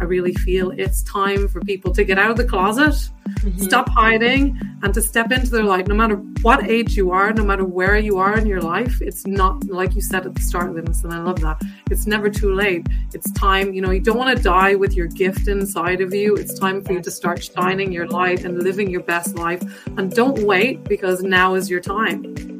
I really feel it's time for people to get out of the closet, mm-hmm. stop hiding, and to step into their light. No matter what age you are, no matter where you are in your life, it's not like you said at the start, Lennis, and I love that. It's never too late. It's time, you know, you don't want to die with your gift inside of you. It's time for you to start shining your light and living your best life. And don't wait because now is your time.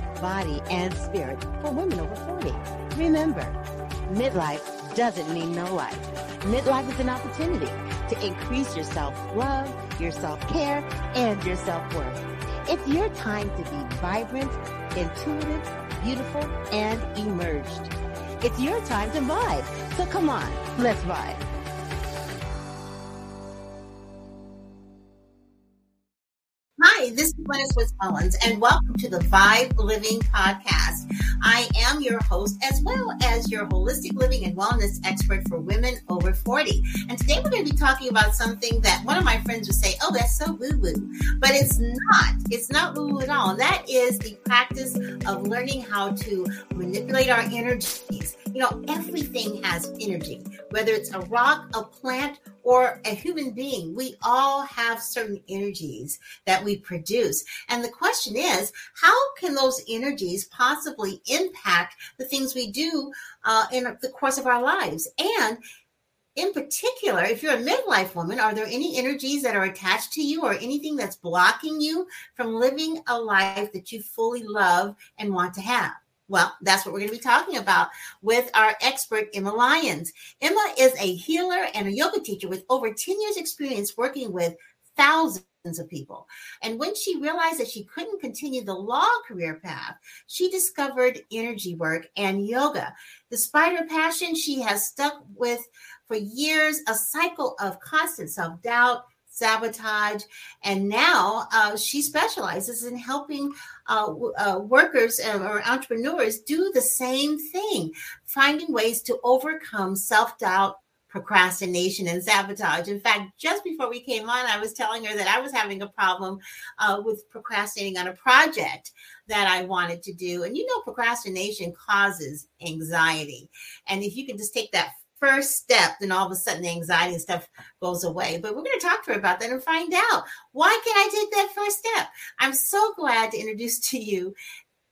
body, and spirit for women over 40. Remember, midlife doesn't mean no life. Midlife is an opportunity to increase your self-love, your self-care, and your self-worth. It's your time to be vibrant, intuitive, beautiful, and emerged. It's your time to vibe. So come on, let's vibe. This is Lennis Woods Mullins, and welcome to the Vibe Living Podcast. I am your host, as well as your holistic living and wellness expert for women over 40. And today we're going to be talking about something that one of my friends would say, Oh, that's so woo woo. But it's not. It's not woo woo at all. And that is the practice of learning how to manipulate our energies. You know, everything has energy, whether it's a rock, a plant, or a human being, we all have certain energies that we produce. And the question is, how can those energies possibly impact the things we do uh, in the course of our lives? And in particular, if you're a midlife woman, are there any energies that are attached to you or anything that's blocking you from living a life that you fully love and want to have? Well, that's what we're going to be talking about with our expert, Emma Lyons. Emma is a healer and a yoga teacher with over 10 years' experience working with thousands of people. And when she realized that she couldn't continue the law career path, she discovered energy work and yoga. Despite her passion, she has stuck with for years a cycle of constant self doubt, sabotage. And now uh, she specializes in helping uh, uh, workers or entrepreneurs do the same thing, finding ways to overcome self doubt. Procrastination and sabotage. In fact, just before we came on, I was telling her that I was having a problem uh, with procrastinating on a project that I wanted to do. And you know, procrastination causes anxiety. And if you can just take that first step, then all of a sudden the anxiety and stuff goes away. But we're going to talk to her about that and find out why can I take that first step? I'm so glad to introduce to you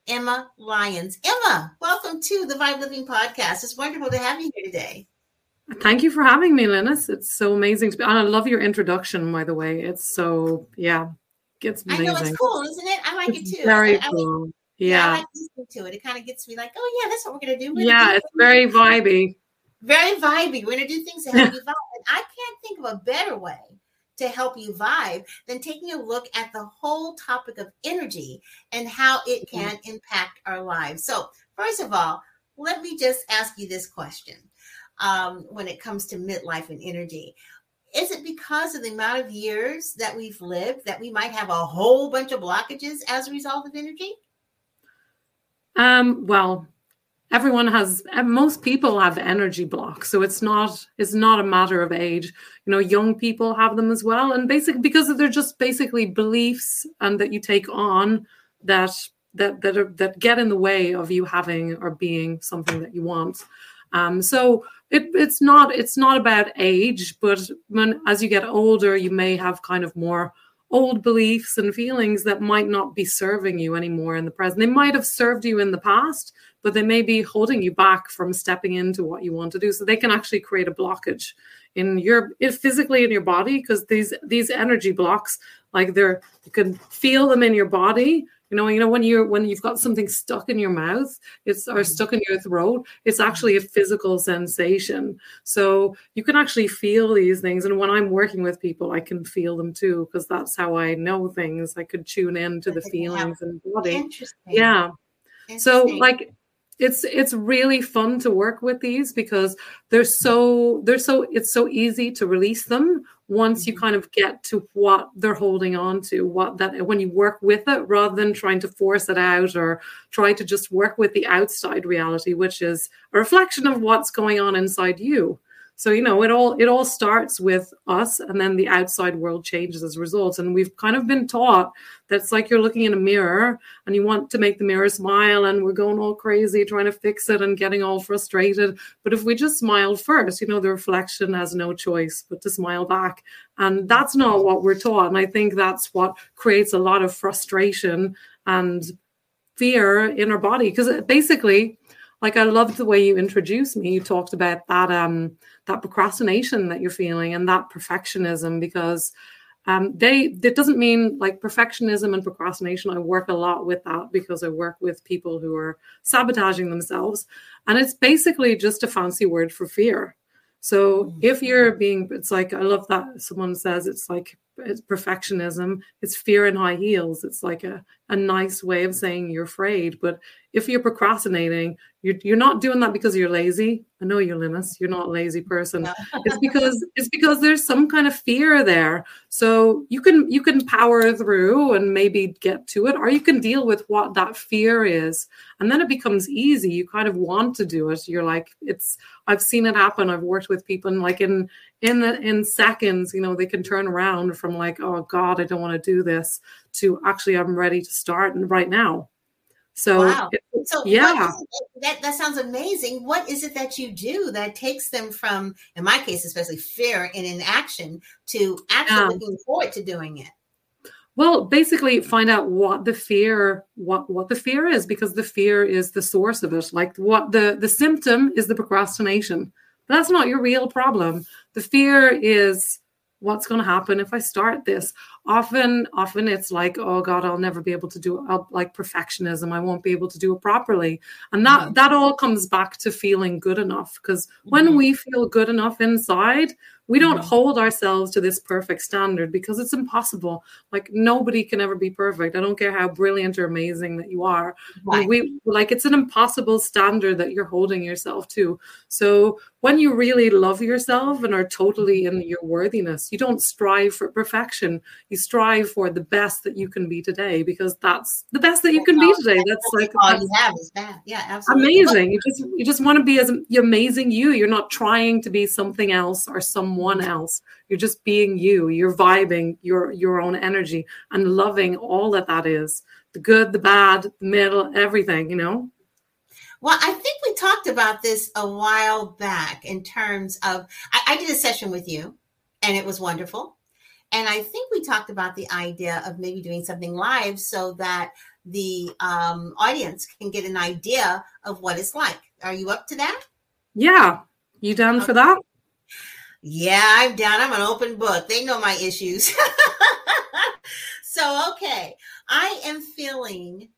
Emma Lyons. Emma, welcome to the Vibe Living Podcast. It's wonderful to have you here today. Thank you for having me, Lennis. It's so amazing to be. And I love your introduction, by the way. It's so yeah, it's amazing. I know it's cool, isn't it? I like it's it too. Very I, cool. I yeah. yeah, I like listening to it. It kind of gets me like, oh yeah, that's what we're gonna do. We're yeah, do it's very vibey very vibey. We're going to do things to help you vibe. And I can't think of a better way to help you vibe than taking a look at the whole topic of energy and how it mm-hmm. can impact our lives. So, first of all, let me just ask you this question um, when it comes to midlife and energy. Is it because of the amount of years that we've lived that we might have a whole bunch of blockages as a result of energy? Um, well, everyone has most people have energy blocks so it's not it's not a matter of age you know young people have them as well and basically because they're just basically beliefs and that you take on that that that are, that get in the way of you having or being something that you want um so it, it's not it's not about age but when as you get older you may have kind of more old beliefs and feelings that might not be serving you anymore in the present. They might have served you in the past, but they may be holding you back from stepping into what you want to do. So they can actually create a blockage in your physically in your body because these these energy blocks, like they're you can feel them in your body. You know, you know when you're when you've got something stuck in your mouth, it's or mm-hmm. stuck in your throat, it's actually a physical sensation. So you can actually feel these things. And when I'm working with people, I can feel them too, because that's how I know things. I could tune in to the feelings and body. Interesting. Yeah. So like it's it's really fun to work with these because they're so they're so it's so easy to release them once you mm-hmm. kind of get to what they're holding on to what that when you work with it rather than trying to force it out or try to just work with the outside reality which is a reflection of what's going on inside you so you know it all it all starts with us and then the outside world changes as a result. And we've kind of been taught that's like you're looking in a mirror and you want to make the mirror smile and we're going all crazy trying to fix it and getting all frustrated. But if we just smile first you know the reflection has no choice but to smile back. And that's not what we're taught. And i think that's what creates a lot of frustration and fear in our body. Because basically like i loved the way you introduced me. You talked about that um that procrastination that you're feeling and that perfectionism because um, they that doesn't mean like perfectionism and procrastination i work a lot with that because i work with people who are sabotaging themselves. And it's basically just a fancy word for fear. So mm. if you're being it's like i love that someone says it's like it's perfectionism it's fear in high heels. It's like a, a nice way of saying you're afraid but if you're procrastinating you're, you're not doing that because you're lazy. I know you're Lennis you're not a lazy person. No. it's because it's because there's some kind of fear there. So you can you can power through and maybe get to it or you can deal with what that fear is and then it becomes easy. You kind of want to do it. You're like it's i've seen it happen. I've worked with people and like in in the in seconds you know they can turn around from like oh god i don't want to do this to actually i'm ready to start right now so, wow. so yeah, that that sounds amazing. What is it that you do that takes them from, in my case, especially fear and inaction, to actually yeah. looking forward to doing it? Well, basically, find out what the fear what what the fear is because the fear is the source of it. Like what the the symptom is the procrastination. But that's not your real problem. The fear is what's going to happen if i start this often often it's like oh god i'll never be able to do it like perfectionism i won't be able to do it properly and that mm-hmm. that all comes back to feeling good enough because mm-hmm. when we feel good enough inside we don't mm-hmm. hold ourselves to this perfect standard because it's impossible like nobody can ever be perfect i don't care how brilliant or amazing that you are right. we like it's an impossible standard that you're holding yourself to so when you really love yourself and are totally in your worthiness you don't strive for perfection you strive for the best that you can be today because that's the best that you can be today. that's like all you have is that. Yeah absolutely. Amazing. You just you just want to be as amazing you. You're not trying to be something else or someone someone else. You're just being you. You're vibing your your own energy and loving all that that is. The good the bad the middle everything you know? Well, I think we talked about this a while back in terms of I, I, did a session with you and it was wonderful. And I think we talked about the idea of maybe doing something live so that the um, audience can get an idea of what it's like. Are you up to that? Yeah. You down okay. for that? Yeah, I'm down. I'm an open book. They know my issues. so, okay, I am feeling,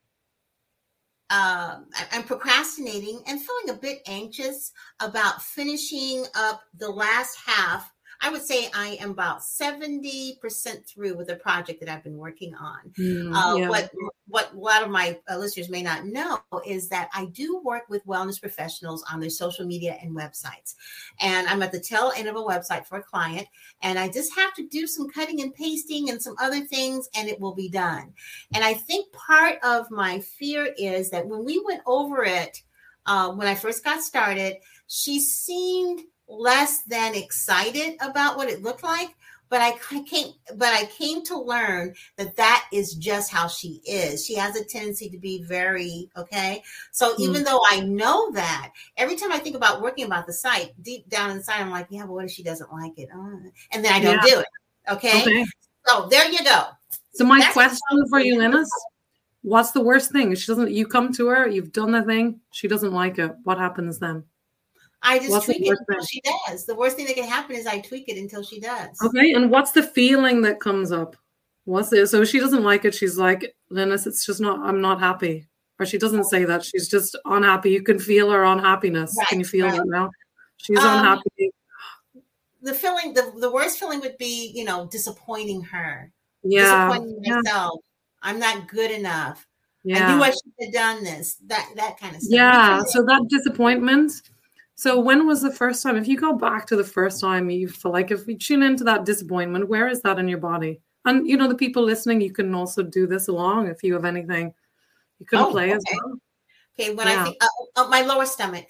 um, I'm procrastinating and feeling a bit anxious about finishing up the last half I would say I am about 70% through with a project that I've been working on. Mm, uh, yeah. What what a lot of my uh, listeners may not know is that I do work with wellness professionals on their social media and websites. And I'm at the tail end of a website for a client, and I just have to do some cutting and pasting and some other things, and it will be done. And I think part of my fear is that when we went over it, uh, when I first got started, she seemed less than excited about what it looked like but I came but I came to learn that that is just how she is. She has a tendency to be very okay. So mm-hmm. even though I know that, every time I think about working about the site, deep down inside, I'm like, yeah, but what if she doesn't like it? Uh, and then I don't yeah. do it. Okay? okay? So there you go. So my That's question for you, Lennis, what's the worst thing? She doesn't. You come to her, you've done the thing, she doesn't like it. What happens then? I just what's tweak it until thing? she does. The worst thing that can happen is I tweak it until she does. Okay. And what's the feeling that comes up? What's it? So she doesn't like it. She's like, Lennis, it's just not, I'm not happy. Or she doesn't say that. She's just unhappy. You can feel her unhappiness. Right, Can you feel right. that now? She's um, unhappy. The feeling, the, the worst feeling would be, you know, disappointing her. Yeah. Disappointing myself. I'm not good enough. Yeah. I knew I should have done this. That that kind of stuff. Yeah. So that disappointment. So when was the first time? If you go back to the first time you feel like if you tune into that disappointment, where is that in your body? And you know, the people listening, you can also do this along if you have anything. You can oh, play okay. as well. Okay, when yeah. I think uh, uh, my lower stomach.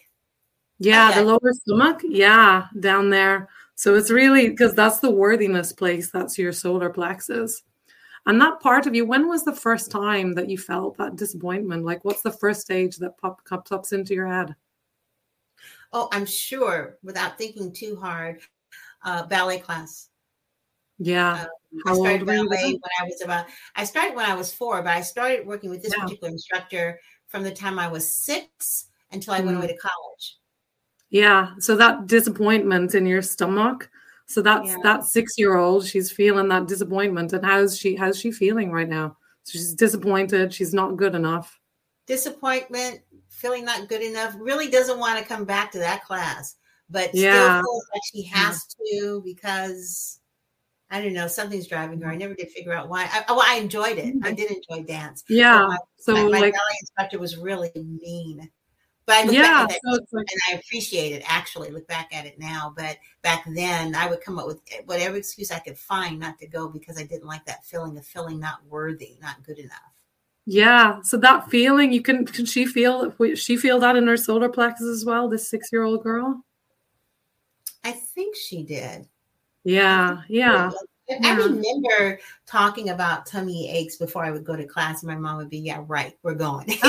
Yeah, okay. the lower stomach. Yeah, down there. So it's really because that's the worthiness place. That's your solar plexus. And that part of you, when was the first time that you felt that disappointment? Like, what's the first stage that pop, pops into your head? Oh, I'm sure, without thinking too hard, uh, ballet class. Yeah. Um, I started ballet when I was about. I started when I was four, but I started working with this yeah. particular instructor from the time I was six until I mm. went away mm. to college. Yeah. So that disappointment in your stomach. So that's yeah. that six year old. She's feeling that disappointment, and how's she? How's she feeling right now? So she's disappointed. She's not good enough. Disappointment, feeling not good enough. Really doesn't want to come back to that class, but yeah. still feels like she has mm. to because I don't know, something's driving her. I never did figure out why. I, well, I enjoyed it. I did enjoy dance. Yeah. my, so my, my like, ballet instructor was really mean. But I look yeah, back at it so like, and I appreciate it. Actually, look back at it now. But back then, I would come up with whatever excuse I could find not to go because I didn't like that feeling of feeling not worthy, not good enough. Yeah. So that feeling, you can can she feel she feel that in her solar plexus as well? This six year old girl. I think she did. Yeah, yeah. I remember talking about tummy aches before I would go to class. My mom would be, "Yeah, right, we're going,"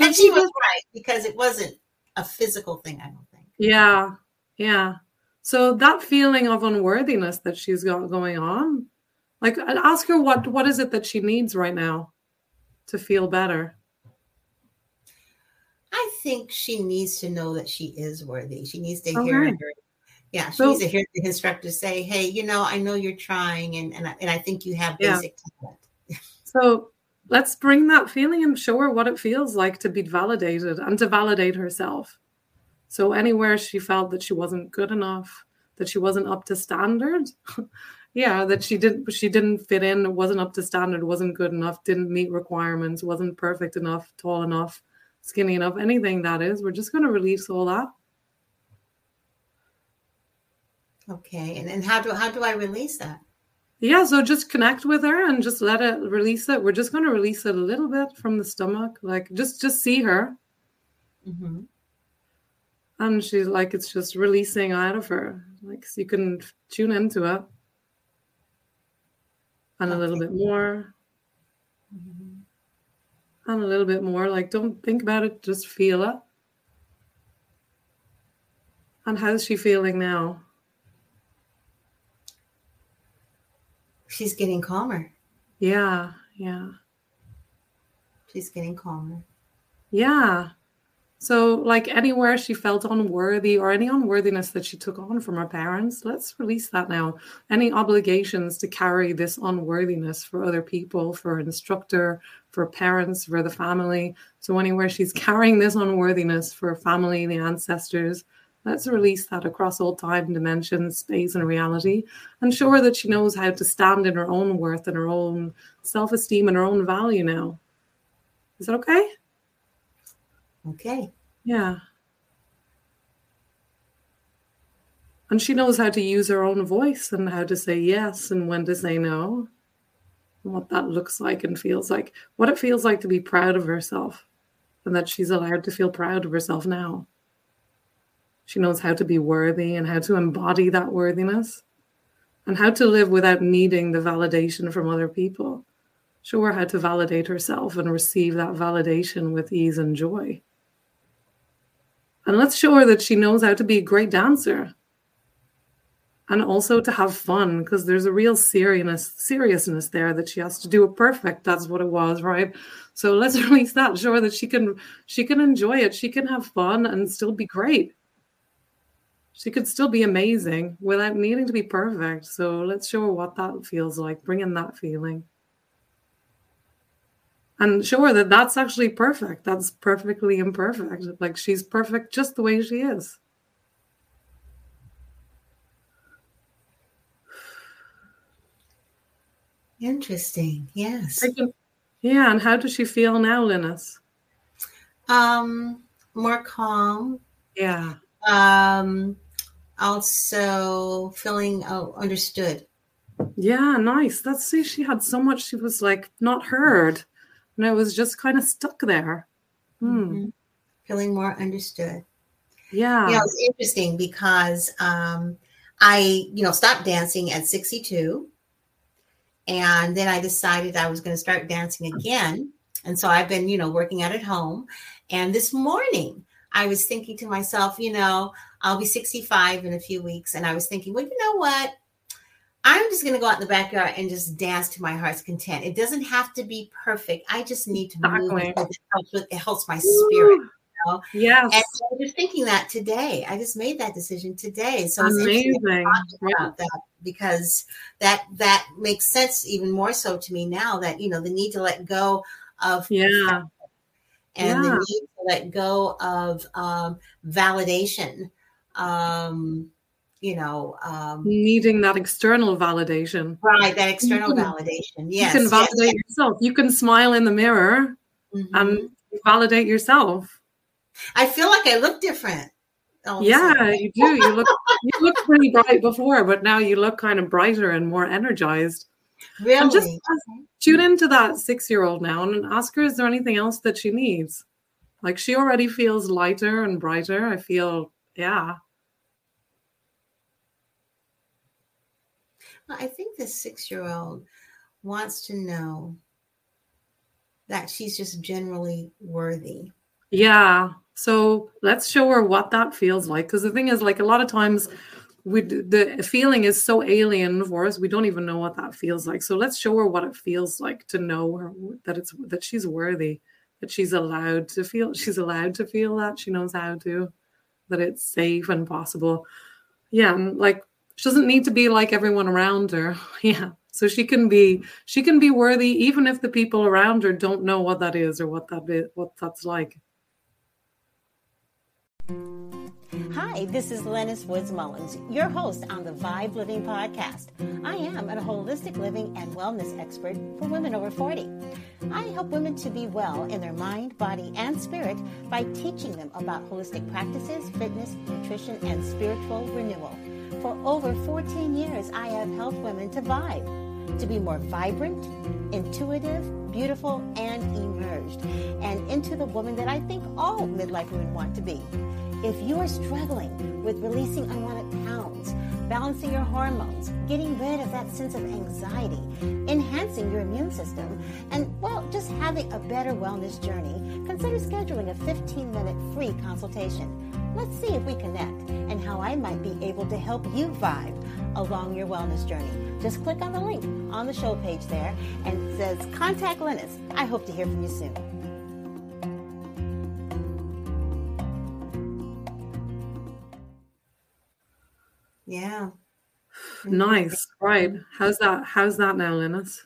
and she was right because it wasn't a physical thing. I don't think. Yeah, yeah. So that feeling of unworthiness that she's got going on, like, ask her what what is it that she needs right now to feel better. I think she needs to know that she is worthy. She needs to okay. hear her yeah, she so, needs to hear the instructor say, "Hey, you know, I know you're trying, and and I, and I think you have basic talent." so let's bring that feeling and show her what it feels like to be validated and to validate herself. So anywhere she felt that she wasn't good enough, that she wasn't up to standard, yeah, that she didn't she didn't fit in, wasn't up to standard, wasn't good enough, didn't meet requirements, wasn't perfect enough, tall enough, skinny enough, anything that is, we're just going to release all that Okay, and and how do how do I release that? Yeah, so just connect with her and just let it release it. We're just going to release it a little bit from the stomach, like just just see her, mm-hmm. and she's like it's just releasing out of her. Like so you can tune into it, and a little bit more, and a little bit more. Like don't think about it, just feel it. And how's she feeling now? she's getting calmer. Yeah, yeah. She's getting calmer. Yeah. So, like anywhere she felt unworthy or any unworthiness that she took on from her parents, let's release that now. Any obligations to carry this unworthiness for other people, for instructor, for parents, for the family. So, anywhere she's carrying this unworthiness for family, the ancestors, Let's release that across all time, dimensions, space, and reality, and show her that she knows how to stand in her own worth and her own self esteem and her own value now. Is that okay? Okay. Yeah. And she knows how to use her own voice and how to say yes and when to say no, and what that looks like and feels like, what it feels like to be proud of herself, and that she's allowed to feel proud of herself now. She knows how to be worthy and how to embody that worthiness and how to live without needing the validation from other people. Show her how to validate herself and receive that validation with ease and joy. And let's show her that she knows how to be a great dancer. And also to have fun because there's a real seriousness seriousness there that she has to do it perfect. That's what it was right? So let's release that show her that she can she can enjoy it. She can have fun and still be great. She could still be amazing without needing to be perfect. So let's show her what that feels like, bring in that feeling. And show her that that's actually perfect. That's perfectly imperfect. Like she's perfect just the way she is. Interesting. Yes. Yeah. And how does she feel now, Lennis? Um, more calm. Yeah. Um, also feeling oh, understood. Yeah, nice. That's see, she had so much she was like not heard. And it was just kind of stuck there. Hmm. Mm-hmm. Feeling more understood. Yeah. Yeah, it's interesting because um I, you know, stopped dancing at 62. And then I decided I was going to start dancing again. And so I've been, you know, working out at home. And this morning I was thinking to myself, you know, I'll be 65 in a few weeks. And I was thinking, well, you know what? I'm just going to go out in the backyard and just dance to my heart's content. It doesn't have to be perfect. I just need to move. It helps, with, it helps my spirit. You know? Yes. And I was thinking that today. I just made that decision today. So it's amazing about that because that that makes sense even more so to me now that you know the need to let go of yeah and yeah. the need to let go of um, validation um, you know um, needing that external validation. Right that external can, validation. yes you can validate yes, yourself. You can smile in the mirror mm-hmm. and validate yourself. I feel like i look different yeah you do. You look you look pretty bright before but now you look kind of brighter and more energized. Really and just tune into that six year old now and ask her is there anything else that she needs? Like she already feels lighter and brighter. I feel yeah I think the six year old wants to know that she's just generally worthy. Yeah. So let's show her what that feels like. Because the thing is, like a lot of times, we the feeling is so alien for us. We don't even know what that feels like. So let's show her what it feels like to know her, that it's that she's worthy, that she's allowed to feel. She's allowed to feel that. She knows how to. That it's safe and possible. Yeah, and like she doesn't need to be like everyone around her yeah so she can be she can be worthy even if the people around her don't know what that is or what that is what that's like Hi, this is Lennis Woods Mullins, your host on the Vibe Living Podcast. I am a holistic living and wellness expert for women over 40. I help women to be well in their mind, body, and spirit by teaching them about holistic practices, fitness, nutrition, and spiritual renewal. For over 14 years, I have helped women to vibe, to be more vibrant, intuitive, beautiful, and emerged, and into the woman that I think all midlife women want to be. If you are struggling with releasing unwanted pounds, balancing your hormones, getting rid of that sense of anxiety, enhancing your immune system, and, well, just having a better wellness journey, consider scheduling a 15 minute free consultation. Let's see if we connect and how I might be able to help you vibe along your wellness journey. Just click on the link on the show page there and it says Contact Lennis. I hope to hear from you soon. Yeah. Nice. Right. How's that? How's that now, Lennis?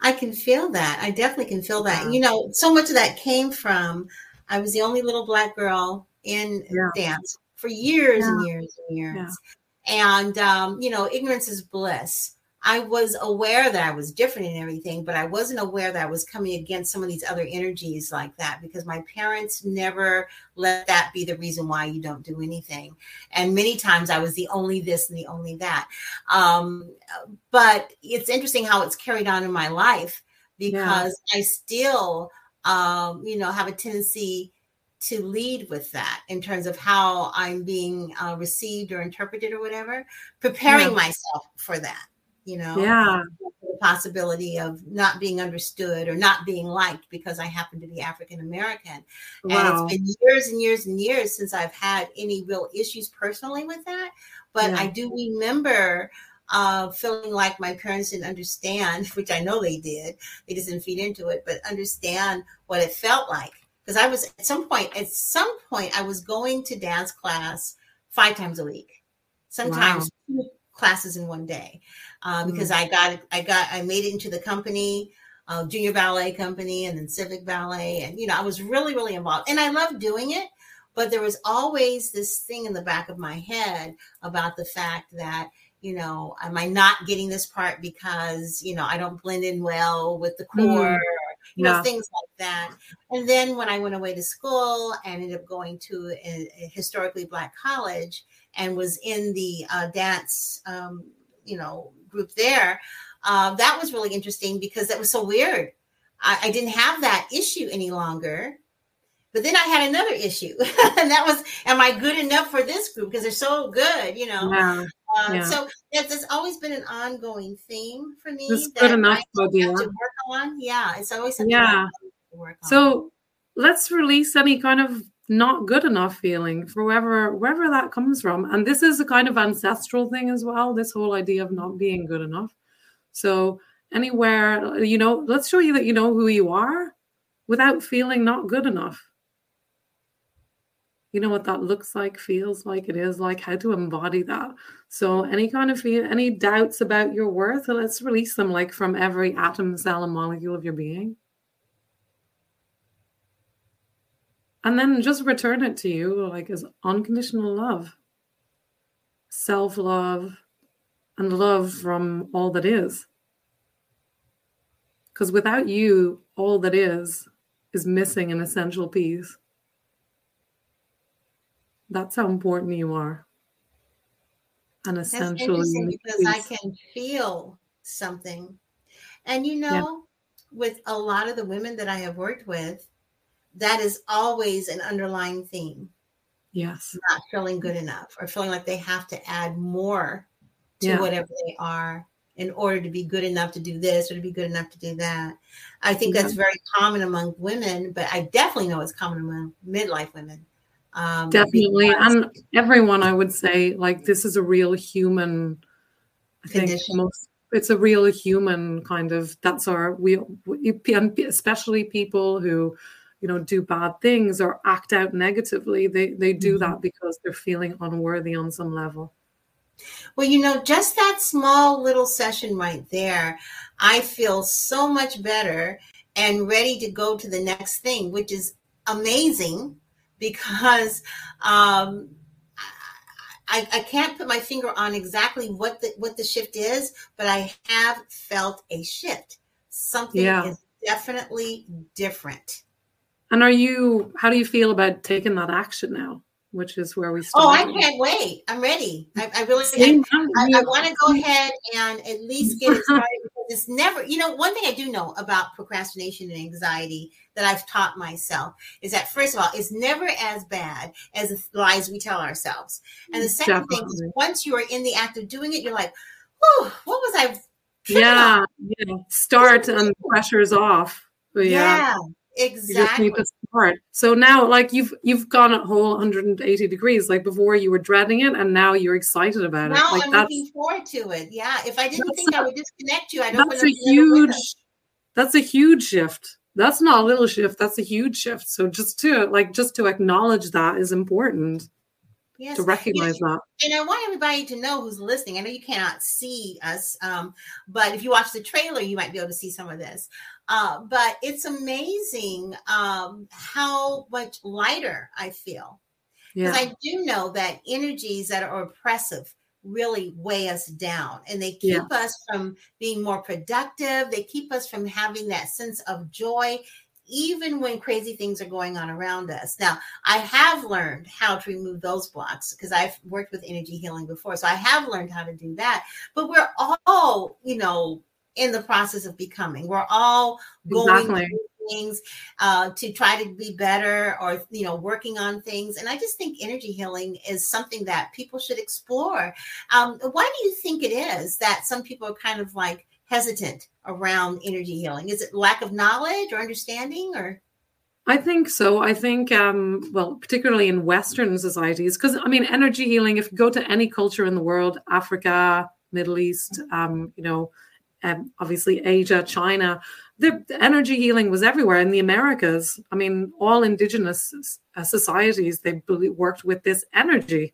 I can feel that. I definitely can feel that. You know, so much of that came from I was the only little black girl in yeah. dance for years yeah. and years and years. Yeah. And um, you know, ignorance is bliss. I was aware that I was different in everything, but I wasn't aware that I was coming against some of these other energies like that because my parents never let that be the reason why you don't do anything. And many times I was the only this and the only that. Um, but it's interesting how it's carried on in my life because yeah. I still, um, you know, have a tendency to lead with that in terms of how I'm being uh, received or interpreted or whatever, preparing yeah. myself for that you know yeah the possibility of not being understood or not being liked because i happen to be african american wow. and it's been years and years and years since i've had any real issues personally with that but yeah. i do remember uh, feeling like my parents didn't understand which i know they did they just didn't feed into it but understand what it felt like because i was at some point at some point i was going to dance class five times a week sometimes wow. classes in one day, uh, because mm. I got I got I made it into the company. Uh, junior ballet company and then civic ballet and you know i was really really involved and i loved doing it but there was always this thing in the back of my head about the fact that you know, am I not getting this part because, you know, I don't blend in well with the core, mm. You yeah. know, things like that. And then when I went away to school and ended up going to a, a historically black college and was in the uh, dance, um, you know, group there, uh, that was really interesting because that was so weird. I, I didn't have that issue any longer. But then I had another issue, and that was, am I good enough for this group? Because they're so good, you know. Uh, yeah. So it's always been an ongoing theme for me. It's good enough to work on. Yeah, it's always yeah. So let's release any kind of not good enough feeling for wherever wherever that comes from. And this is a kind of ancestral thing as well. This whole idea of not being good enough. So anywhere, you know, let's show you that you know who you are without feeling not good enough you know what that looks like feels like it is like how to embody that. So any kind of any doubts about your worth let's release them like from every atom cell and molecule of your being. And then just return it to you like as unconditional love. Self-love and love from all that is. Because without you all that is is missing an essential piece that's how important you are. And essential because I can feel something. And you know, yeah. with a lot of the women that I have worked with, that is always an underlying theme. Yes. Not feeling good enough or feeling like they have to add more to yeah. whatever they are in order to be good enough to do this or to be good enough to do that. I think yeah. that's very common among women, but I definitely know it's common among midlife women. Um, Definitely. And everyone, I would say, like, this is a real human, I think, most, it's a real human kind of, that's our, we, and especially people who, you know, do bad things or act out negatively. They, they do mm-hmm. that because they're feeling unworthy on some level. Well, you know, just that small little session right there, I feel so much better and ready to go to the next thing, which is amazing because um, I, I, can't put my finger on exactly what the what the shift is, but I have felt a shift. Something yeah. is definitely different. And are you? How do you feel about taking that action now? Which is where we start. Oh, I can't wait! I'm ready. I, I really, I, I, I want to go ahead and at least get it started it's never. You know, one thing I do know about procrastination and anxiety that I've taught myself is that first of all, it's never as bad as the lies we tell ourselves. And the second Definitely. thing is once you are in the act of doing it, you're like, oh, what was I? Yeah, yeah. Start and the pressure's off. yeah. yeah. Exactly. You just need to start. So now, like you've you've gone a whole 180 degrees. Like before, you were dreading it, and now you're excited about now it. Like I'm looking forward to it. Yeah. If I didn't think a, I would disconnect you, I don't. That's a huge. That's a huge shift that's not a little shift that's a huge shift so just to like just to acknowledge that is important yes. to recognize that and i want everybody to know who's listening i know you cannot see us um, but if you watch the trailer you might be able to see some of this uh, but it's amazing um, how much lighter i feel because yeah. i do know that energies that are oppressive really weigh us down and they keep yeah. us from being more productive. They keep us from having that sense of joy, even when crazy things are going on around us. Now, I have learned how to remove those blocks because I've worked with energy healing before. So I have learned how to do that. But we're all, you know, in the process of becoming. We're all going exactly things uh, to try to be better or you know working on things and i just think energy healing is something that people should explore um, why do you think it is that some people are kind of like hesitant around energy healing is it lack of knowledge or understanding or I think so. I think, um, well, particularly in Western societies, because I mean, energy healing. If you go to any culture in the world, Africa, Middle East, um, you know, um, obviously Asia, China, the, energy healing was everywhere in the Americas. I mean, all indigenous uh, societies they worked with this energy,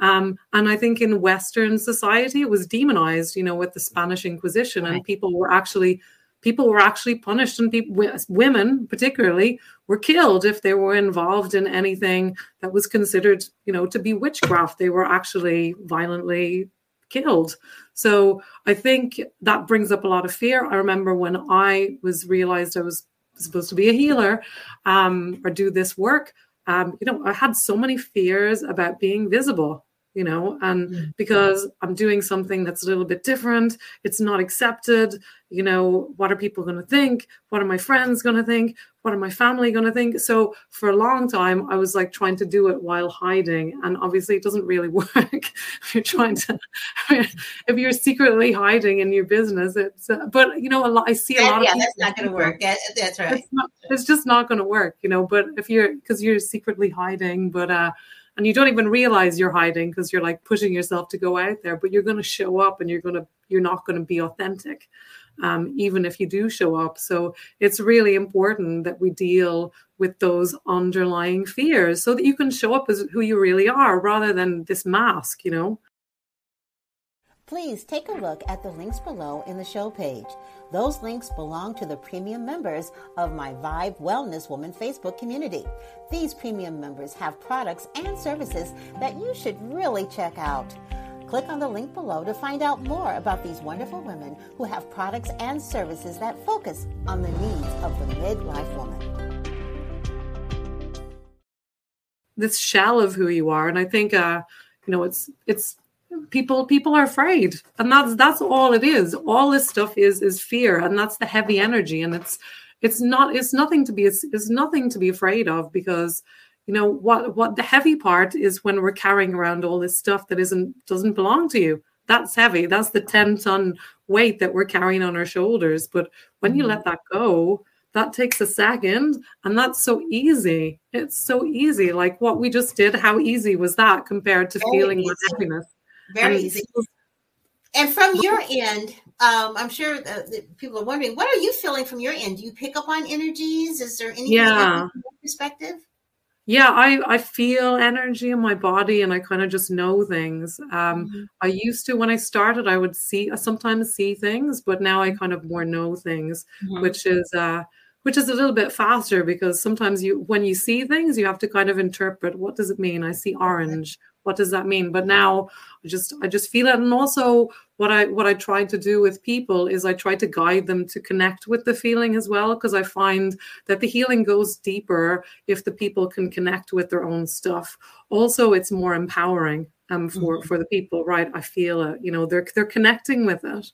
Um, and I think in Western society, it was demonized, you know, with the Spanish Inquisition, right. and people were actually people were actually punished, and people, women particularly, were killed if they were involved in anything that was considered, you know, to be witchcraft. They were actually violently killed. So I think that brings up a lot of fear. I remember when I was realized I was supposed to be a healer um, or do this work. Um, you know, I had so many fears about being visible you know and mm. because i'm doing something that's a little bit different it's not accepted you know what are people going to think? What are my friends going to think? What are my family going to think? So for a long time i was like trying to do it while hiding and obviously it doesn't really work if you're trying to if you're secretly hiding in your business it's uh, but you know a lot i see a lot yeah, of yeah that's not going to work that's right. it's, not, it's just not going to work you know but if you're because you're secretly hiding but uh and you don't even realize you're hiding because you're like pushing yourself to go out there but you're going to show up and you're going to you're not going to be authentic um, even if you do show up. So it's really important that we deal with those underlying fears so that you can show up as who you really are rather than this mask you know please take a look at the links below in the show page those links belong to the premium members of my Vibe Wellness Woman Facebook community. These premium members have products and services that you should really check out. Click on the link below to find out more about these wonderful women who have products and services that focus on the needs of the midlife woman. This shell of who you are, and I think, uh, you know, it's it's people people are afraid. And that's that's all it is. All this stuff is is fear. And that's the heavy energy. And it's it's not it's nothing to be it's, it's nothing to be afraid of because you know what what the heavy part is when we're carrying around all this stuff that isn't doesn't belong to you. That's heavy. That's the 10 ton weight that we're carrying on our shoulders. But when you mm-hmm. let that go that takes a second. And that's so easy. It's so easy. Like what we just did how easy was that compared to Very feeling with happiness very easy. And from your end, um, I'm sure people are wondering, what are you feeling from your end? Do you pick up on energies? Is there any yeah. perspective? Yeah, I, I feel energy in my body and I kind of just know things. Um, mm-hmm. I used to, when I started, I would see, sometimes see things, but now I kind of more know things, mm-hmm. which is, uh, which is a little bit faster because sometimes you when you see things you have to kind of interpret what does it mean i see orange what does that mean? But now i just i just feel it. And also what i what i try to do with people is i try to guide them to connect with the feeling as well because i find that the healing goes deeper if the people can connect with their own stuff. Also it's more empowering um for mm-hmm. for the people right? I feel it you know they're they're connecting with it.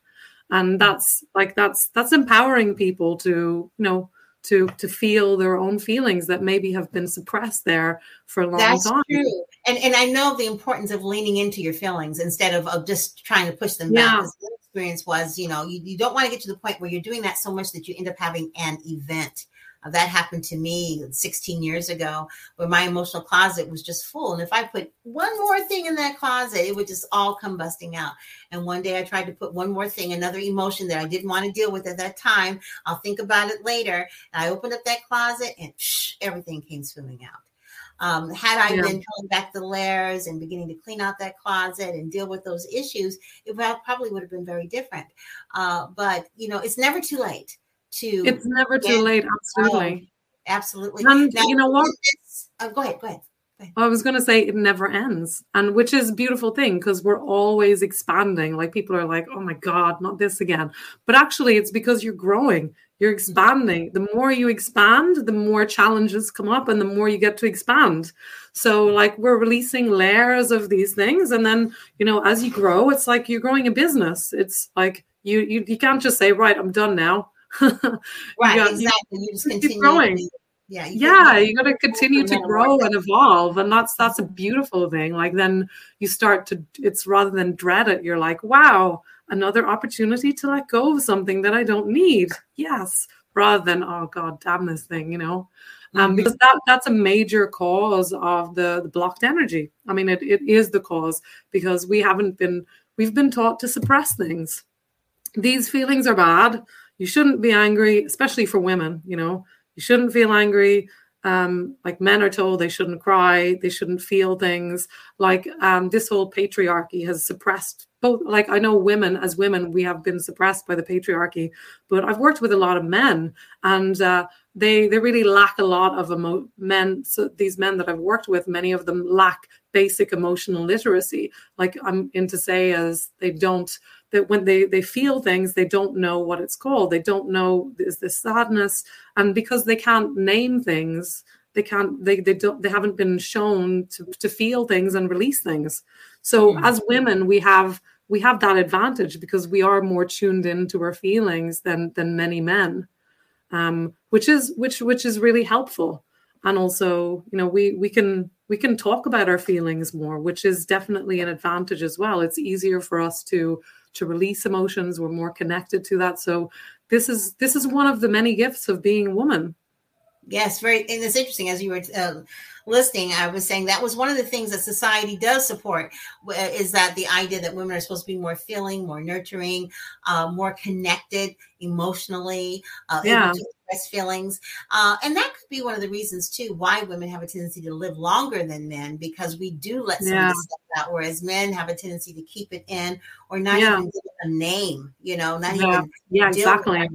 And that's like that's that's empowering people to you know to to feel their own feelings that maybe have been suppressed there for a long That's time. True. And and I know the importance of leaning into your feelings instead of, of just trying to push them yeah. back. The experience was, you know, you, you don't want to get to the point where you're doing that so much that you end up having an event that happened to me 16 years ago where my emotional closet was just full. And if I put one more thing in that closet, it would just all come busting out. And one day I tried to put one more thing, another emotion that I didn't want to deal with at that time. I'll think about it later. And I opened up that closet and psh, everything came swimming out. Um, had I yeah. been pulling back the layers and beginning to clean out that closet and deal with those issues, it probably would have been very different. Uh, but you know, it's never too late to it's never too late absolutely absolutely and now, you know what this, oh, go ahead go ahead I was going to say it never ends, and which is a beautiful thing because we're always expanding. Like people are like, "Oh my God, not this again!" But actually, it's because you're growing, you're mm-hmm. expanding. The more you expand, the more challenges come up, and the more you get to expand. So, like, we're releasing layers of these things, and then you know, as you grow, it's like you're growing a business. It's like you you, you can't just say, "Right, I'm done now." right, got, exactly. You, just continue growing. yeah, you yeah, you got to continue to grow and evolve, and that's that's a beautiful thing. Like then you start to. It's rather than dread it, you're like, wow, another opportunity to let go of something that I don't need. Yes, rather than oh god, damn this thing, you know. Um, mm-hmm. because that that's a major cause of the, the blocked energy. I mean, it, it is the cause because we haven't been we've been taught to suppress things. These feelings are bad you shouldn't be angry, especially for women. You know, you shouldn't feel angry. Um, like men are told they shouldn't cry, they shouldn't feel things. like um, this whole patriarchy has suppressed both like i know women as women we have been suppressed by the patriarchy but i've worked with a lot of men and uh, they they really lack a lot of emo- men so these men that i've worked with many of them lack basic emotional literacy like i'm in to say as they don't that when they they feel things they don't know what it's called. They don't know is this sadness? And because they can't name things they can't they they don't they haven't been shown to, to feel things and release things. So mm-hmm. as women we have we have that advantage because we are more tuned into our feelings than than many men um, which is which which is really helpful. And also you know we we can we can talk about our feelings more which is definitely an advantage as well. It's easier for us to to release emotions we're more connected to that so this is this is one of the many gifts of being a woman Yes, very. And it's interesting as you were uh, listening. I was saying that was one of the things that society does support is that the idea that women are supposed to be more feeling, more nurturing, uh, more connected emotionally, uh, yeah. able to express feelings, uh, and that could be one of the reasons too why women have a tendency to live longer than men because we do let some yeah. of this stuff out, whereas men have a tendency to keep it in or not yeah. even give it a name. You know, not yeah. even yeah, exactly.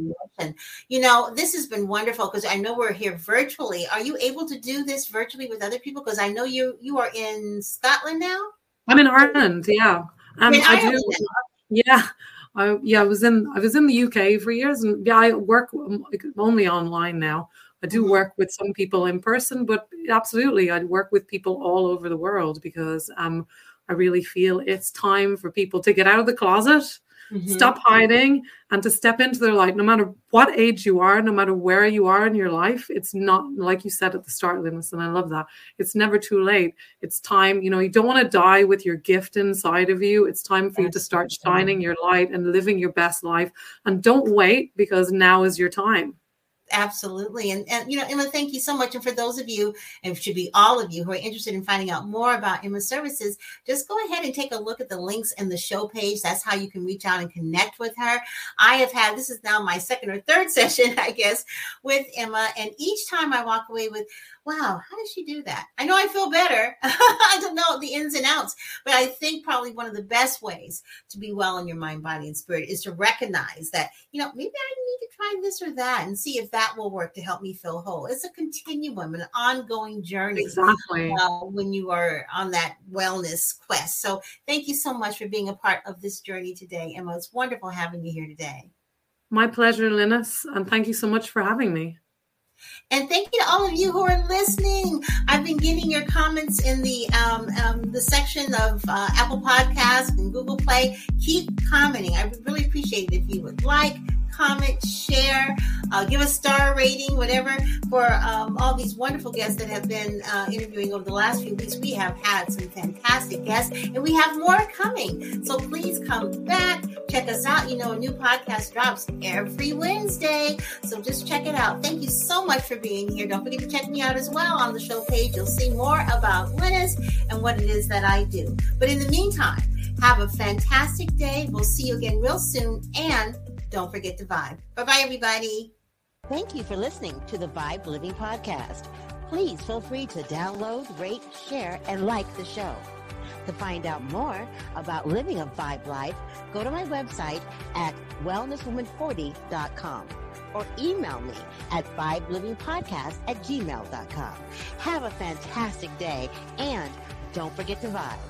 You know, this has been wonderful because I know we're here virtually. Are you able to do this virtually with other people? Because I know you you are in Scotland now. I'm in Ireland. Yeah, um, in I do. Yeah, I, yeah, I was in I was in the UK for years, and yeah, I work only online now. I do mm-hmm. work with some people in person, but absolutely, I work with people all over the world because um, I really feel it's time for people to get out of the closet Mm-hmm. Stop hiding and to step into their light, no matter what age you are, no matter where you are in your life. It's not like you said at the start, Lennis, and I love that. It's never too late. It's time, you know, you don't want to die with your gift inside of you. It's time for you to start shining your light and living your best life. And don't wait because now is your time absolutely. And, and, you know, Emma, thank you so much. And for those of you, and should be all of you who are interested in finding out more about Emma's services, just go ahead and take a look at the links in the show page. That's how you can reach out and connect with her. I have had, this is now my second or third session, I guess, with Emma. And each time I walk away with, wow, how does she do that? I know I feel better. I don't know the ins and outs, but I think probably one of the best ways to be well in your mind, body, and spirit is to recognize that, you know, maybe I need to try this or that and see if that will work to help me feel whole. It's a continuum, an ongoing journey. Exactly. Uh, when you are on that wellness quest. So thank you so much for being a part of this journey today, Emma. It's wonderful having you here today. My pleasure, Lennis. And thank you so much for having me. And thank you to all of you who are listening. I've been getting your comments in the um, um, the section of uh, Apple Podcast and Google Play. Keep commenting. I would really appreciate it if you would like, comment, share, uh, give a star rating, whatever, for um, all these wonderful guests that have been uh, interviewing over the last few weeks. We have had some fantastic guests, and we have more coming. So please come back, check us out. You know, a new podcast drops every Wednesday, so just check it out. Thank you so much for being here. Don't forget to check me out as well on the show page. You'll see more about Lennis and what it is that I do. But in the meantime, have a fantastic day. We'll see you again real soon. And don't forget to vibe. Bye bye, everybody. Thank you for listening to the Vibe Living Podcast. Please feel free to download, rate, share, and like the show. To find out more about living a Vibe life, go to my website at wellnesswoman40.com or email me at vibelivingpodcast at gmail.com. Have a fantastic day and don't forget to vibe.